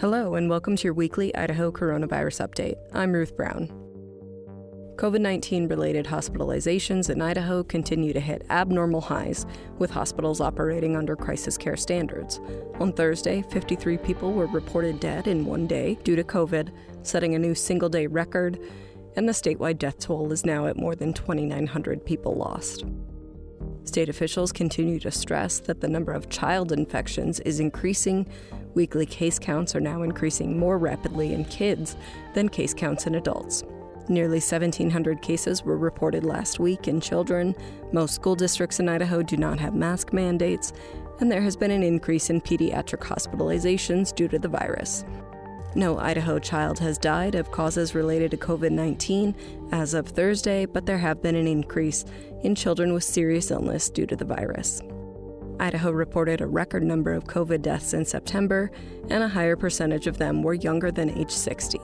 Hello, and welcome to your weekly Idaho coronavirus update. I'm Ruth Brown. COVID 19 related hospitalizations in Idaho continue to hit abnormal highs, with hospitals operating under crisis care standards. On Thursday, 53 people were reported dead in one day due to COVID, setting a new single day record, and the statewide death toll is now at more than 2,900 people lost. State officials continue to stress that the number of child infections is increasing. Weekly case counts are now increasing more rapidly in kids than case counts in adults. Nearly 1,700 cases were reported last week in children. Most school districts in Idaho do not have mask mandates, and there has been an increase in pediatric hospitalizations due to the virus. No Idaho child has died of causes related to COVID 19 as of Thursday, but there have been an increase in children with serious illness due to the virus. Idaho reported a record number of COVID deaths in September, and a higher percentage of them were younger than age 60.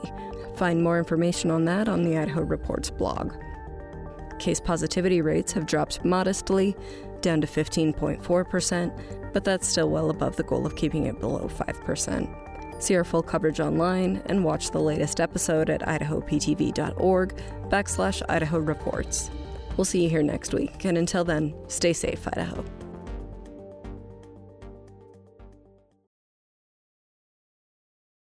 Find more information on that on the Idaho Reports blog. Case positivity rates have dropped modestly, down to 15.4%, but that's still well above the goal of keeping it below 5%. See our full coverage online and watch the latest episode at idahoptv.org backslash Idaho Reports. We'll see you here next week, and until then, stay safe, Idaho.